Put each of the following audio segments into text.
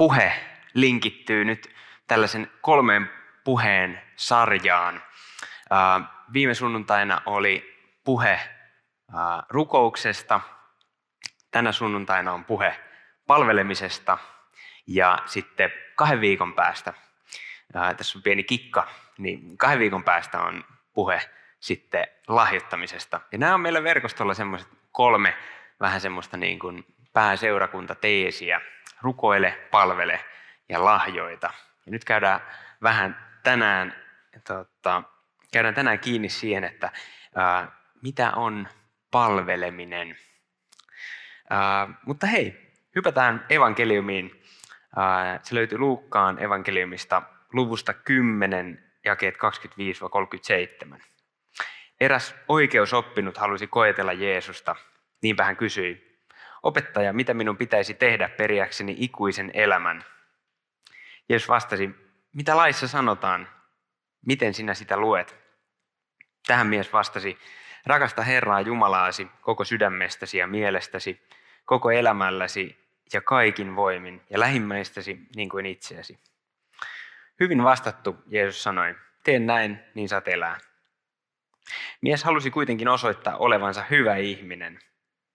puhe linkittyy nyt tällaisen kolmen puheen sarjaan. Viime sunnuntaina oli puhe rukouksesta, tänä sunnuntaina on puhe palvelemisesta ja sitten kahden viikon päästä, tässä on pieni kikka, niin kahden viikon päästä on puhe sitten lahjoittamisesta. Ja nämä on meillä verkostolla semmoiset kolme vähän semmoista niin kuin pääseurakuntateesiä, rukoile, palvele ja lahjoita. Ja nyt käydään vähän tänään, tota, käydään tänään kiinni siihen, että ää, mitä on palveleminen. Ää, mutta hei, hypätään evankeliumiin. Ää, se löytyy Luukkaan evankeliumista luvusta 10, jakeet 25-37. Eräs oikeusoppinut halusi koetella Jeesusta. Niinpä hän kysyi, Opettaja, mitä minun pitäisi tehdä periäkseni ikuisen elämän? Jeesus vastasi, mitä laissa sanotaan? Miten sinä sitä luet? Tähän mies vastasi, rakasta Herraa Jumalaasi koko sydämestäsi ja mielestäsi, koko elämälläsi ja kaikin voimin ja lähimmäistäsi niin kuin itseäsi. Hyvin vastattu, Jeesus sanoi, tee näin, niin saat elää. Mies halusi kuitenkin osoittaa olevansa hyvä ihminen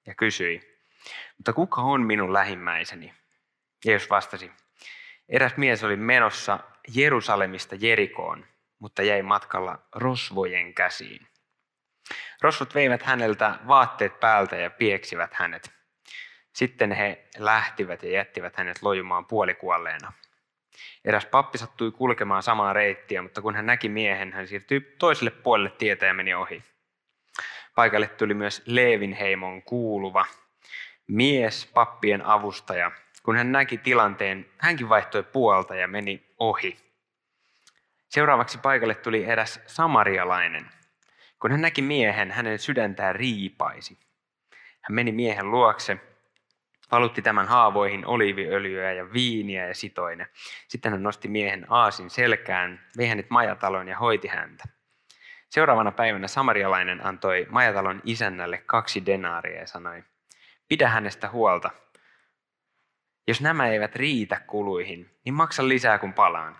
ja kysyi, mutta kuka on minun lähimmäiseni? Jeesus vastasi, eräs mies oli menossa Jerusalemista Jerikoon, mutta jäi matkalla rosvojen käsiin. Rosvot veivät häneltä vaatteet päältä ja pieksivät hänet. Sitten he lähtivät ja jättivät hänet lojumaan puolikuolleena. Eräs pappi sattui kulkemaan samaa reittiä, mutta kun hän näki miehen, hän siirtyi toiselle puolelle tietä ja meni ohi. Paikalle tuli myös Leevin heimon kuuluva mies, pappien avustaja. Kun hän näki tilanteen, hänkin vaihtoi puolta ja meni ohi. Seuraavaksi paikalle tuli eräs samarialainen. Kun hän näki miehen, hänen sydäntään riipaisi. Hän meni miehen luokse, valutti tämän haavoihin oliiviöljyä ja viiniä ja sitoine. Sitten hän nosti miehen aasin selkään, vei hänet majataloon ja hoiti häntä. Seuraavana päivänä samarialainen antoi majatalon isännälle kaksi denaaria ja sanoi, Pidä hänestä huolta. Jos nämä eivät riitä kuluihin, niin maksa lisää kuin palaan.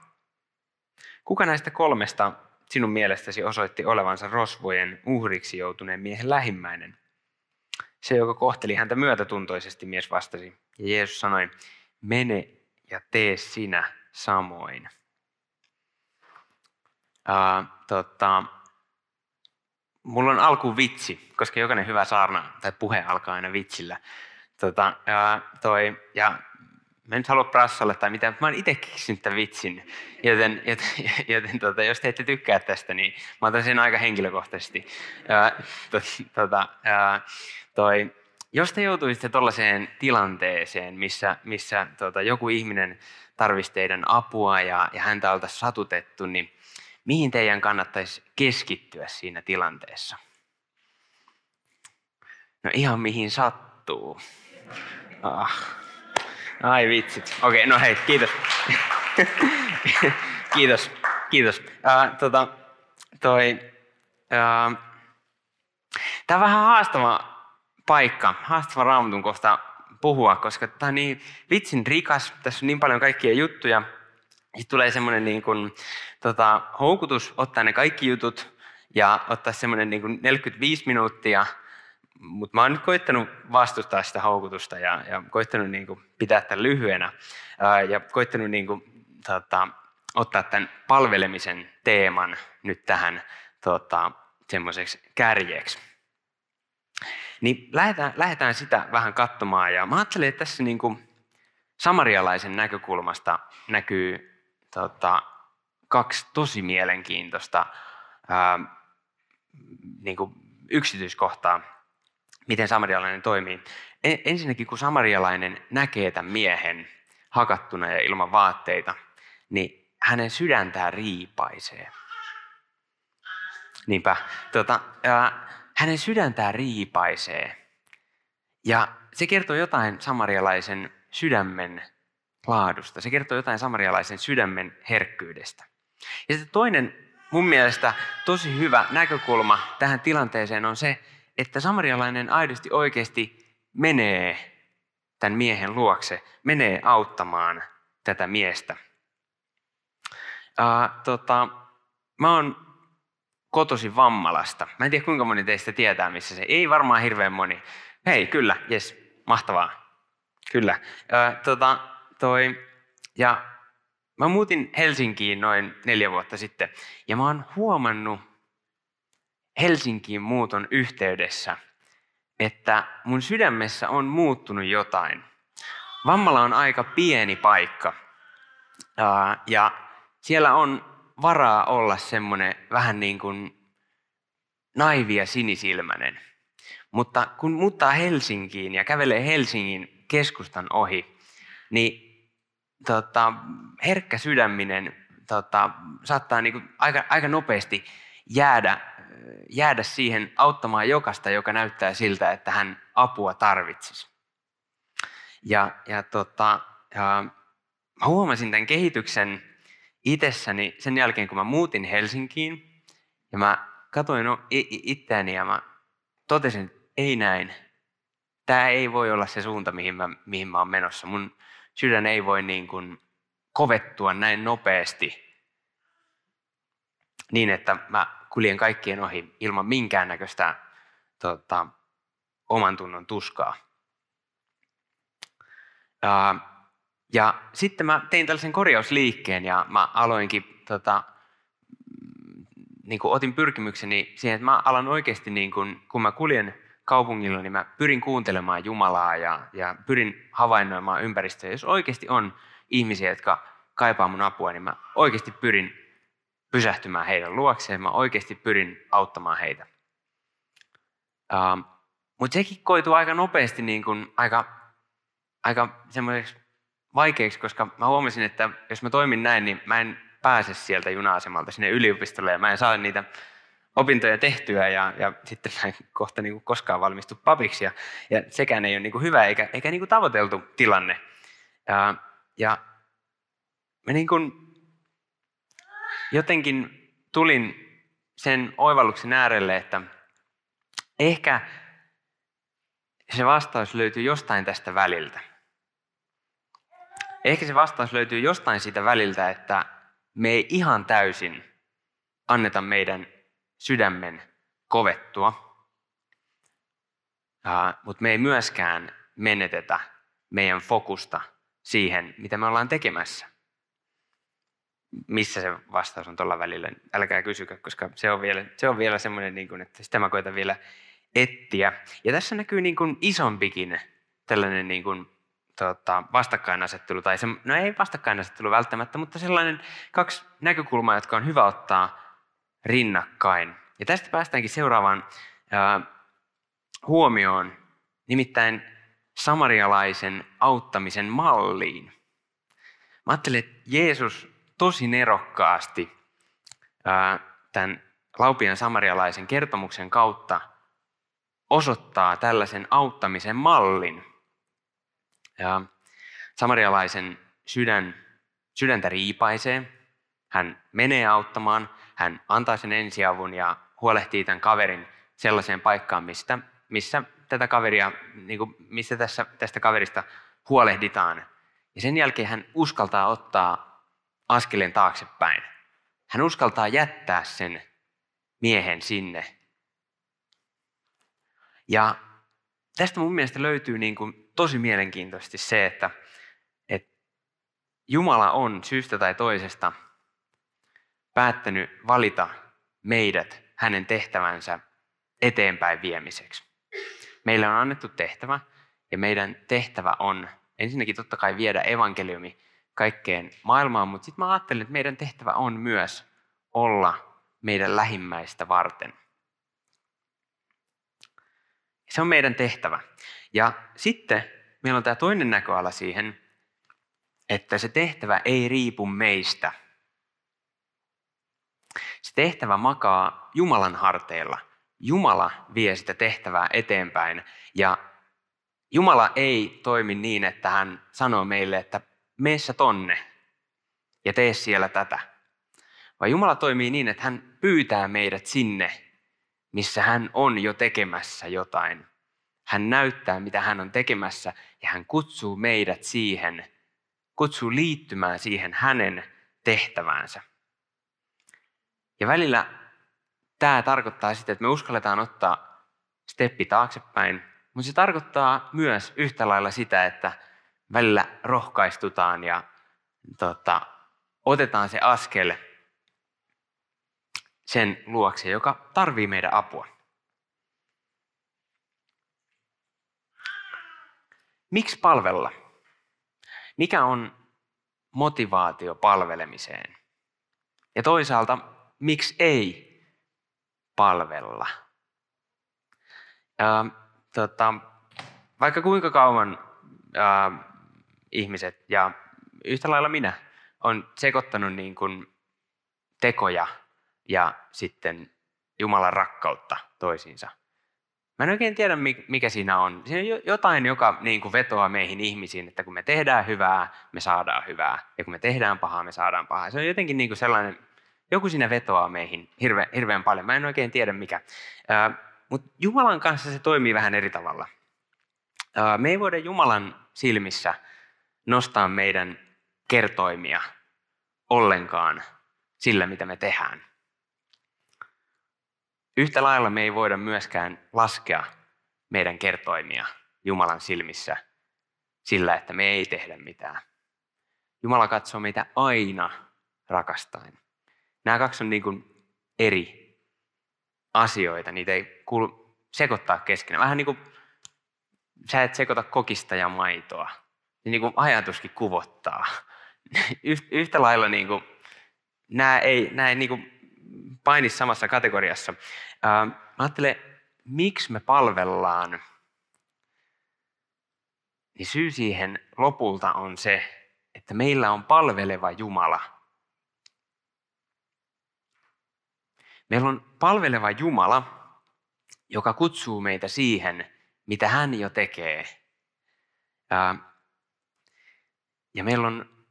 Kuka näistä kolmesta sinun mielestäsi osoitti olevansa rosvojen uhriksi joutuneen miehen lähimmäinen? Se, joka kohteli häntä myötätuntoisesti, mies vastasi. Ja Jeesus sanoi, mene ja tee sinä samoin. Uh, tota, mulla on alku vitsi, koska jokainen hyvä saarna tai puhe alkaa aina vitsillä. Tota, ja, toi, ja mä en nyt halua prassalle tai mitään, mä oon itse keksinyt tämän vitsin. Joten, joten, joten tota, jos te ette tykkää tästä, niin mä otan sen aika henkilökohtaisesti. Ja, to, tota, ja, toi, jos te joutuisitte tuollaiseen tilanteeseen, missä, missä tota, joku ihminen tarvitsisi teidän apua ja, ja häntä oltaisiin satutettu, niin mihin teidän kannattaisi keskittyä siinä tilanteessa? No ihan mihin sattuu. Ah. Ai vitsit. Okei, okay, no hei, kiitos. kiitos, kiitos. Uh, tota, toi, uh, tämä on vähän haastava paikka, haastava raamatun kohta puhua, koska tämä on niin vitsin rikas, tässä on niin paljon kaikkia juttuja, sitten tulee semmoinen niin kuin, tota, houkutus ottaa ne kaikki jutut ja ottaa semmoinen niin kuin 45 minuuttia, mutta mä oon nyt koittanut vastustaa sitä houkutusta ja, ja koittanut niin kuin pitää tämän lyhyenä ää, ja koittanut niin kuin, tota, ottaa tämän palvelemisen teeman nyt tähän tota, semmoiseksi kärjeksi. Niin lähdetään, lähdetään sitä vähän katsomaan ja mä ajattelen, että tässä niin kuin samarialaisen näkökulmasta näkyy tota, kaksi tosi mielenkiintoista ää, niin kuin yksityiskohtaa, miten samarialainen toimii. Ensinnäkin, kun samarialainen näkee tämän miehen, hakattuna ja ilman vaatteita, niin hänen sydäntään riipaisee. Niinpä, tota, ää, hänen sydäntään riipaisee. Ja se kertoo jotain samarialaisen sydämen laadusta. Se kertoo jotain samarialaisen sydämen herkkyydestä. Ja sitten toinen mun mielestä tosi hyvä näkökulma tähän tilanteeseen on se, että samarialainen aidosti oikeasti menee tämän miehen luokse, menee auttamaan tätä miestä. Uh, tota, mä oon kotosi Vammalasta. Mä en tiedä kuinka moni teistä tietää, missä se. Ei varmaan hirveän moni. Hei, kyllä, jes, mahtavaa. Kyllä. Uh, tota, toi, ja mä muutin Helsinkiin noin neljä vuotta sitten. Ja mä oon huomannut Helsinkiin muuton yhteydessä, että mun sydämessä on muuttunut jotain. Vammala on aika pieni paikka. Ja siellä on varaa olla semmoinen vähän niin kuin naivia sinisilmäinen. Mutta kun muuttaa Helsinkiin ja kävelee Helsingin keskustan ohi, niin tota, herkkä sydäminen tota, saattaa niin kuin aika, aika nopeasti jäädä, jäädä siihen auttamaan jokasta, joka näyttää siltä, että hän apua tarvitsisi. Ja, ja, tota, ja mä huomasin tämän kehityksen itsessäni sen jälkeen, kun mä muutin Helsinkiin. Ja mä katsoin itseäni ja mä totesin, että ei näin. Tämä ei voi olla se suunta, mihin mä, mihin mä oon menossa. Mun sydän ei voi niin kuin kovettua näin nopeasti niin, että mä kuljen kaikkien ohi ilman minkäännäköistä tota, oman tunnon tuskaa. Ja, ja sitten mä tein tällaisen korjausliikkeen ja mä aloinkin, tota, niin kuin otin pyrkimykseni siihen, että mä alan oikeasti, niin kuin, kun mä kuljen kaupungilla, niin mä pyrin kuuntelemaan Jumalaa ja, ja pyrin havainnoimaan ympäristöä. Jos oikeasti on ihmisiä, jotka kaipaa mun apua, niin mä oikeasti pyrin pysähtymään heidän luokseen. Mä oikeasti pyrin auttamaan heitä. Uh, Mutta sekin koituu aika nopeasti niin kun, aika, aika semmoiseksi vaikeaksi, koska mä huomasin, että jos mä toimin näin, niin mä en pääse sieltä juna-asemalta sinne yliopistolle ja mä en saa niitä opintoja tehtyä ja, ja sitten mä en kohta niin kuin koskaan valmistu papiksi. Ja, ja sekään ei ole niin kuin hyvä eikä, eikä niin kuin tavoiteltu tilanne. Ja, ja mä niin kuin jotenkin tulin sen oivalluksen äärelle, että ehkä se vastaus löytyy jostain tästä väliltä. Ehkä se vastaus löytyy jostain siitä väliltä, että me ei ihan täysin anneta meidän sydämen kovettua, mutta me ei myöskään menetetä meidän fokusta siihen, mitä me ollaan tekemässä. Missä se vastaus on tuolla välillä, älkää kysykö, koska se on vielä, se on vielä semmoinen, niin kuin, että sitä mä koitan vielä etsiä. Ja tässä näkyy niin kuin isompikin tällainen niin kuin, tota, vastakkainasettelu, tai se, no ei vastakkainasettelu välttämättä, mutta sellainen kaksi näkökulmaa, jotka on hyvä ottaa rinnakkain. Ja tästä päästäänkin seuraavaan huomioon, nimittäin samarialaisen auttamisen malliin. Mä ajattelen, että Jeesus tosi nerokkaasti tämän Laupian samarialaisen kertomuksen kautta osoittaa tällaisen auttamisen mallin. Ja samarialaisen sydän, sydäntä riipaisee, hän menee auttamaan, hän antaa sen ensiavun ja huolehtii tämän kaverin sellaiseen paikkaan, mistä, missä tätä kaveria, niin kuin, missä tässä, tästä kaverista huolehditaan. Ja sen jälkeen hän uskaltaa ottaa askeleen taaksepäin. Hän uskaltaa jättää sen miehen sinne. Ja tästä mun mielestä löytyy niin kuin tosi mielenkiintoisesti se, että, että Jumala on syystä tai toisesta päättänyt valita meidät hänen tehtävänsä eteenpäin viemiseksi. Meille on annettu tehtävä ja meidän tehtävä on ensinnäkin totta kai viedä evankeliumi kaikkeen maailmaan, mutta sitten mä ajattelen, että meidän tehtävä on myös olla meidän lähimmäistä varten. Se on meidän tehtävä. Ja sitten meillä on tämä toinen näköala siihen, että se tehtävä ei riipu meistä. Se tehtävä makaa Jumalan harteilla. Jumala vie sitä tehtävää eteenpäin ja Jumala ei toimi niin, että hän sanoo meille, että meessä tonne ja tee siellä tätä. Vaan Jumala toimii niin, että hän pyytää meidät sinne, missä hän on jo tekemässä jotain. Hän näyttää, mitä hän on tekemässä ja hän kutsuu meidät siihen, kutsuu liittymään siihen hänen tehtäväänsä. Ja välillä tämä tarkoittaa sitä, että me uskalletaan ottaa steppi taaksepäin, mutta se tarkoittaa myös yhtä lailla sitä, että välillä rohkaistutaan ja tota, otetaan se askel sen luokse, joka tarvii meidän apua. Miksi palvella? Mikä on motivaatio palvelemiseen? Ja toisaalta, miksi ei palvella? Ja, tota, vaikka kuinka kauan ää, ihmiset ja yhtä lailla minä on sekoittanut niin kuin tekoja ja sitten Jumalan rakkautta toisiinsa. Mä en oikein tiedä, mikä siinä on. Siinä on jotain, joka niin kuin vetoaa meihin ihmisiin, että kun me tehdään hyvää, me saadaan hyvää. Ja kun me tehdään pahaa, me saadaan pahaa. Se on jotenkin niin kuin sellainen, joku siinä vetoaa meihin hirve, hirveän paljon. Mä en oikein tiedä mikä. Mutta Jumalan kanssa se toimii vähän eri tavalla. me ei voida Jumalan silmissä nostaa meidän kertoimia ollenkaan sillä, mitä me tehdään. Yhtä lailla me ei voida myöskään laskea meidän kertoimia Jumalan silmissä sillä, että me ei tehdä mitään. Jumala katsoo meitä aina rakastaen. Nämä kaksi on niin kuin eri asioita, niitä ei kuulu sekoittaa keskenään. Vähän niin kuin sä et sekoita kokista ja maitoa. Niin kuin ajatuskin kuvottaa. Yhtä lailla niin kuin, nämä ei, nämä ei niin kuin paini samassa kategoriassa. Mä ajattelen, miksi me palvellaan, niin syy siihen lopulta on se, että meillä on palveleva Jumala. Meillä on palveleva Jumala, joka kutsuu meitä siihen, mitä hän jo tekee. Ja meillä on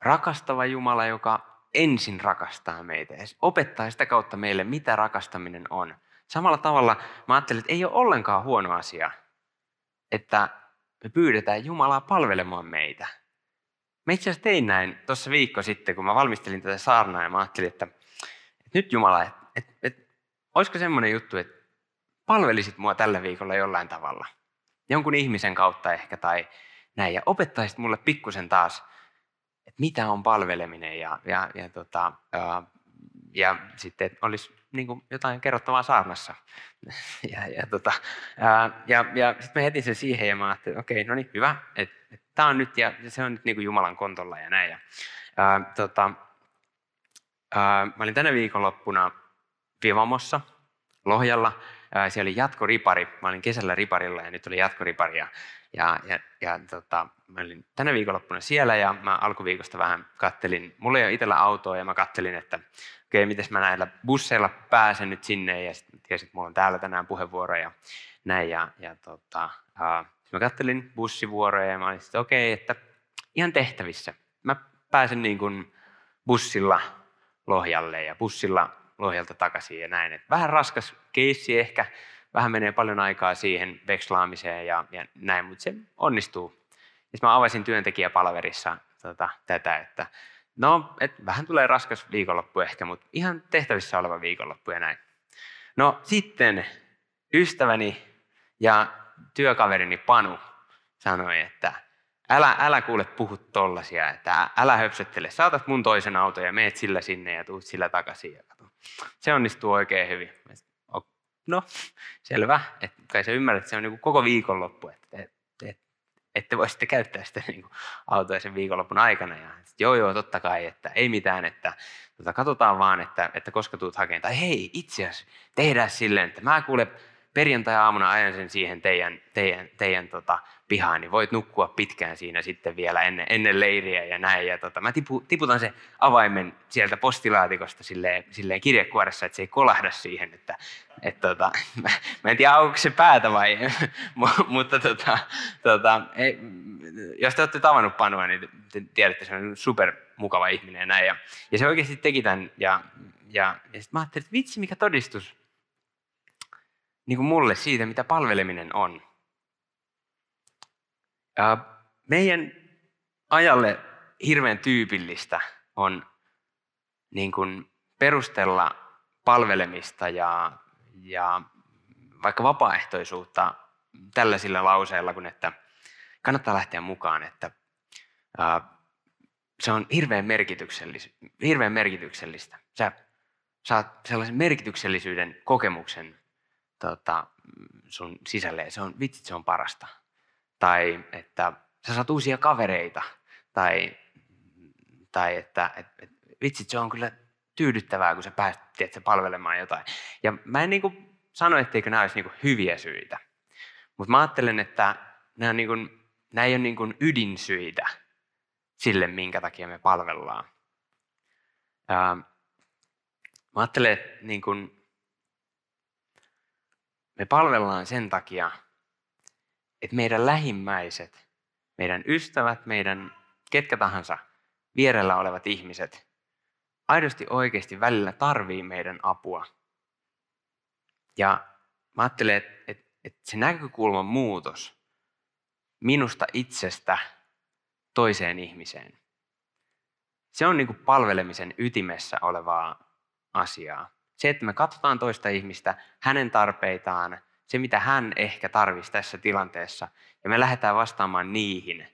rakastava Jumala, joka ensin rakastaa meitä ja opettaa sitä kautta meille, mitä rakastaminen on. Samalla tavalla mä ajattelin, että ei ole ollenkaan huono asia, että me pyydetään Jumalaa palvelemaan meitä. Mä itse asiassa tein näin tuossa viikko sitten, kun mä valmistelin tätä saarnaa ja mä ajattelin, että, että nyt Jumala, että, että, että olisiko semmoinen juttu, että palvelisit mua tällä viikolla jollain tavalla. Jonkun ihmisen kautta ehkä tai näin. Ja opettaisit mulle pikkusen taas että mitä on palveleminen ja, ja, ja, tota, ja, ja sitten olisi niin kuin jotain kerrottavaa saarnassa. ja, ja, tota, ja, ja, ja sitten mä hetin sen siihen ja mä ajattelin, että okei, no niin, hyvä, että et, tämä on nyt ja se on nyt niin kuin Jumalan kontolla ja näin. Ja, ää, tota, ää, mä olin tänä viikonloppuna Vivamossa, Lohjalla. Ää, siellä oli jatkoripari. Mä olin kesällä riparilla ja nyt oli jatkoripari. Ja, ja, ja, tota, mä olin tänä viikonloppuna siellä ja mä alkuviikosta vähän kattelin, mulla ei ole itsellä autoa ja mä kattelin, että okei, okay, miten mä näillä busseilla pääsen nyt sinne ja sitten tiesin, että mulla on täällä tänään puheenvuoroja ja näin. Ja, ja tota, uh, mä kattelin bussivuoroja ja mä olin sitten okei, okay, että ihan tehtävissä. Mä pääsen niin kuin bussilla Lohjalle ja bussilla Lohjalta takaisin ja näin. Et vähän raskas keissi ehkä, vähän menee paljon aikaa siihen vekslaamiseen ja, ja näin, mutta se onnistuu. Ja mä avasin työntekijäpalverissa tota, tätä, että no, et vähän tulee raskas viikonloppu ehkä, mutta ihan tehtävissä oleva viikonloppu ja näin. No sitten ystäväni ja työkaverini Panu sanoi, että älä, älä kuule puhu tollasia, että älä höpsöttele. Saatat mun toisen auton ja meet sillä sinne ja tuut sillä takaisin. Se onnistuu oikein hyvin no selvä, että kai sä ymmärrät, että se on niin koko viikonloppu, että et, et, ette voi sitten käyttää sitä niin kuin autoa sen viikonlopun aikana. Ja sit, joo, joo, totta kai, että ei mitään, että tota, katsotaan vaan, että, että koska tuut hakemaan. Tai hei, itse asiassa tehdään silleen, että mä kuule perjantai-aamuna ajan sen siihen teidän, teidän, teidän tota, pihaan, niin voit nukkua pitkään siinä sitten vielä ennen, ennen leiriä ja näin. Ja tota, mä tipu, tiputan se avaimen sieltä postilaatikosta silleen, silleen kirjekuoressa, että se ei kolahda siihen. Että, et tota, mä, mä en tiedä, onko se päätä vai mutta tota, tota, ei, jos te olette tavannut Panua, niin te tiedätte, se on super mukava ihminen ja näin. Ja, ja se oikeasti teki tämän ja, ja, ja sitten mä ajattelin, että vitsi mikä todistus niin kuin mulle siitä, mitä palveleminen on. Meidän ajalle hirveän tyypillistä on niin kuin perustella palvelemista ja, ja vaikka vapaaehtoisuutta tällaisilla lauseilla kuin, että kannattaa lähteä mukaan, että se on hirveän, merkityksellis, hirveän merkityksellistä. Sä saat sellaisen merkityksellisyyden kokemuksen tota, sun sisälle ja se on, vitsit, se on parasta tai että sä saat uusia kavereita, tai, tai että et, et, vitsit, se on kyllä tyydyttävää, kun sä pääset tiedätkö, palvelemaan jotain. Ja mä en niin kuin sano, etteikö nämä olisi niin kuin hyviä syitä, mutta mä ajattelen, että nämä, on niin kuin, nämä ei ole niin kuin ydinsyitä sille, minkä takia me palvellaan. Ää, mä ajattelen, että niin kuin, me palvellaan sen takia, että meidän lähimmäiset, meidän ystävät, meidän ketkä tahansa vierellä olevat ihmiset aidosti oikeasti välillä tarvii meidän apua. Ja mä ajattelen, että, että, se näkökulman muutos minusta itsestä toiseen ihmiseen, se on niin kuin palvelemisen ytimessä olevaa asiaa. Se, että me katsotaan toista ihmistä, hänen tarpeitaan, se, mitä hän ehkä tarvisi tässä tilanteessa. Ja me lähdetään vastaamaan niihin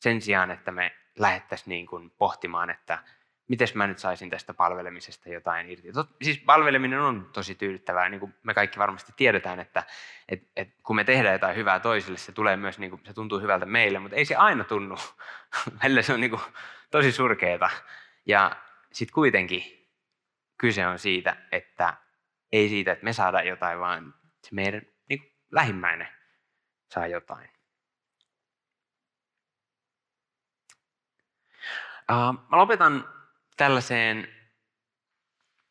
sen sijaan, että me lähdettäisiin niin kuin pohtimaan, että miten mä nyt saisin tästä palvelemisesta jotain irti. Tot, siis palveleminen on tosi tyydyttävää, niin kuin me kaikki varmasti tiedetään, että et, et kun me tehdään jotain hyvää toisille, se tulee myös, niin kuin, se tuntuu hyvältä meille, mutta ei se aina tunnu. Välillä se on niin kuin, tosi surkeeta. Ja sitten kuitenkin kyse on siitä, että ei siitä, että me saadaan jotain, vaan se meidän niin lähimmäinen saa jotain. Uh, mä lopetan tällaiseen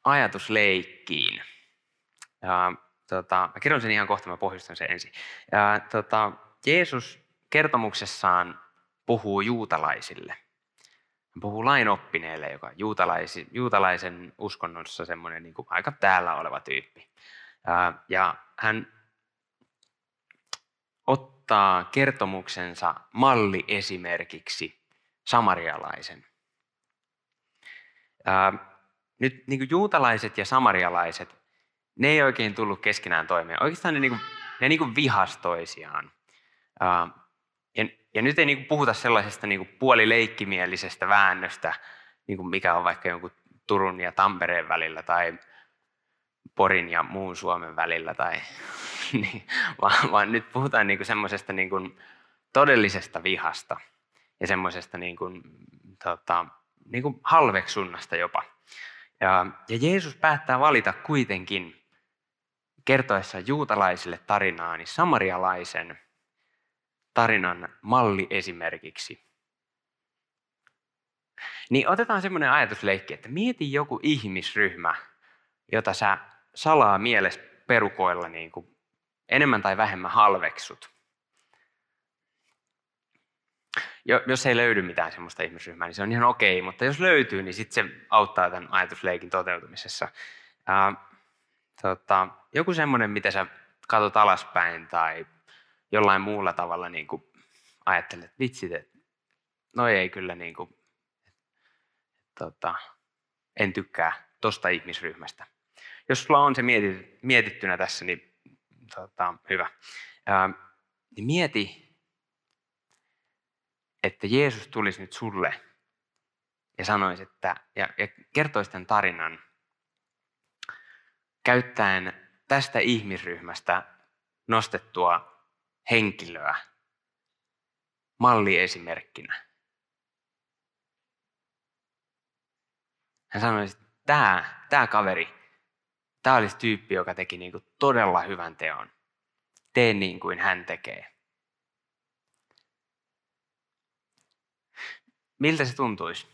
ajatusleikkiin. Ja, tota, mä kerron sen ihan kohta, mä pohjustan sen ensin. Ja, tota, Jeesus kertomuksessaan puhuu juutalaisille. Hän puhuu lainoppineelle, joka on juutalaisi, juutalaisen uskonnossa semmoinen niin kuin aika täällä oleva tyyppi. Ja hän ottaa kertomuksensa malli esimerkiksi samarialaisen. nyt niin kuin juutalaiset ja samarialaiset, ne ei oikein tullut keskenään toimeen. Oikeastaan ne, niin kuin, ne niin kuin vihas toisiaan. ja, ja nyt ei niin kuin puhuta sellaisesta niin kuin puolileikkimielisestä väännöstä, niin kuin mikä on vaikka jonkun Turun ja Tampereen välillä tai Porin ja muun Suomen välillä, tai, niin, vaan, vaan nyt puhutaan niin semmoisesta niin todellisesta vihasta ja semmoisesta niin kuin, tota, niin kuin halveksunnasta jopa. Ja, ja Jeesus päättää valita kuitenkin kertoessa juutalaisille tarinaa, niin samarialaisen tarinan malli esimerkiksi. Niin otetaan semmoinen ajatusleikki, että mieti joku ihmisryhmä, jota sä salaa mielessä perukoilla niin kuin enemmän tai vähemmän halveksut. Jos ei löydy mitään semmoista ihmisryhmää, niin se on ihan okei, mutta jos löytyy, niin sitten se auttaa tämän ajatusleikin toteutumisessa. Ää, tota, joku semmoinen, mitä sä katsot alaspäin tai jollain muulla tavalla niin kuin ajattelet, että vitsit, että no ei kyllä niin kuin, tota, en tykkää tosta ihmisryhmästä. Jos sulla on se mietittynä tässä, niin tota, hyvä. Ää, niin mieti, että Jeesus tulisi nyt sulle ja sanoisi, että, ja, ja kertoisi tämän tarinan käyttäen tästä ihmisryhmästä nostettua henkilöä malliesimerkkinä. Hän sanoi, että tämä, tämä kaveri tämä olisi tyyppi, joka teki niin kuin todella hyvän teon. Tee niin kuin hän tekee. Miltä se tuntuisi?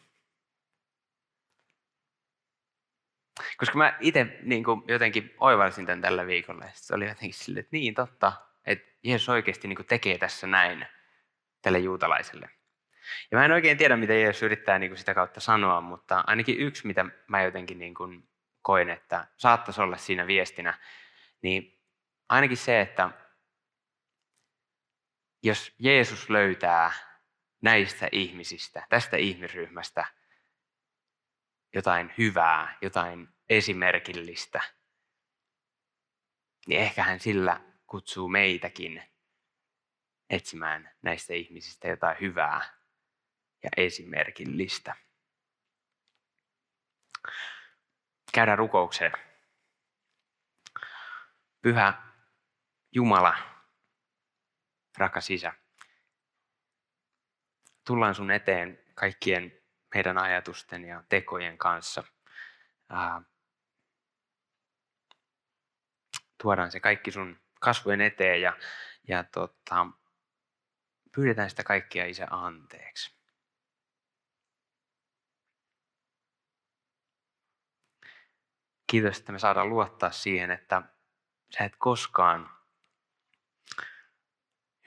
Koska mä itse niin jotenkin oivalsin tämän tällä viikolla. Se oli jotenkin sille, että niin totta, että Jeesus oikeasti niin tekee tässä näin tälle juutalaiselle. Ja mä en oikein tiedä, mitä Jeesus yrittää niin sitä kautta sanoa, mutta ainakin yksi, mitä mä jotenkin niin koin, että saattaisi olla siinä viestinä, niin ainakin se, että jos Jeesus löytää näistä ihmisistä, tästä ihmisryhmästä jotain hyvää, jotain esimerkillistä, niin ehkä hän sillä kutsuu meitäkin etsimään näistä ihmisistä jotain hyvää ja esimerkillistä. Käydään rukoukseen. Pyhä Jumala, rakas Isä, tullaan sun eteen kaikkien meidän ajatusten ja tekojen kanssa. tuodaan se kaikki sun kasvojen eteen ja, ja tota, pyydetään sitä kaikkia Isä anteeksi. Kiitos, että me saadaan luottaa siihen, että sä et koskaan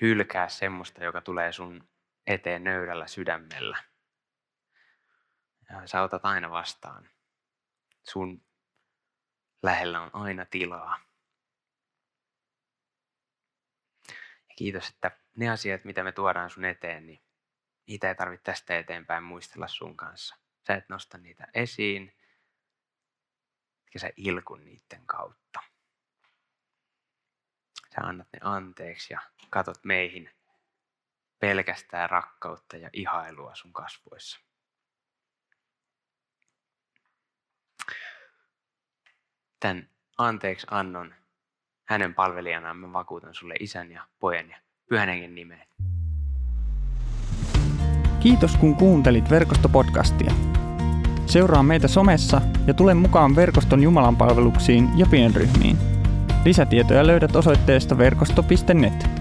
hylkää semmoista, joka tulee sun eteen nöyrällä sydämellä. Ja sä otat aina vastaan. Sun lähellä on aina tilaa. Ja kiitos, että ne asiat, mitä me tuodaan sun eteen, niin niitä ei tarvitse tästä eteenpäin muistella sun kanssa. Sä et nosta niitä esiin, etkä sä ilkun niiden kautta. Sä annat ne anteeksi ja katot meihin pelkästään rakkautta ja ihailua sun kasvoissa. Tän anteeksi annon hänen palvelijanaan mä vakuutan sulle isän ja pojan ja pyhän hengen nimeen. Kiitos kun kuuntelit verkostopodcastia. Seuraa meitä somessa ja tule mukaan verkoston Jumalan palveluksiin ja pienryhmiin. Lisätietoja löydät osoitteesta verkosto.net.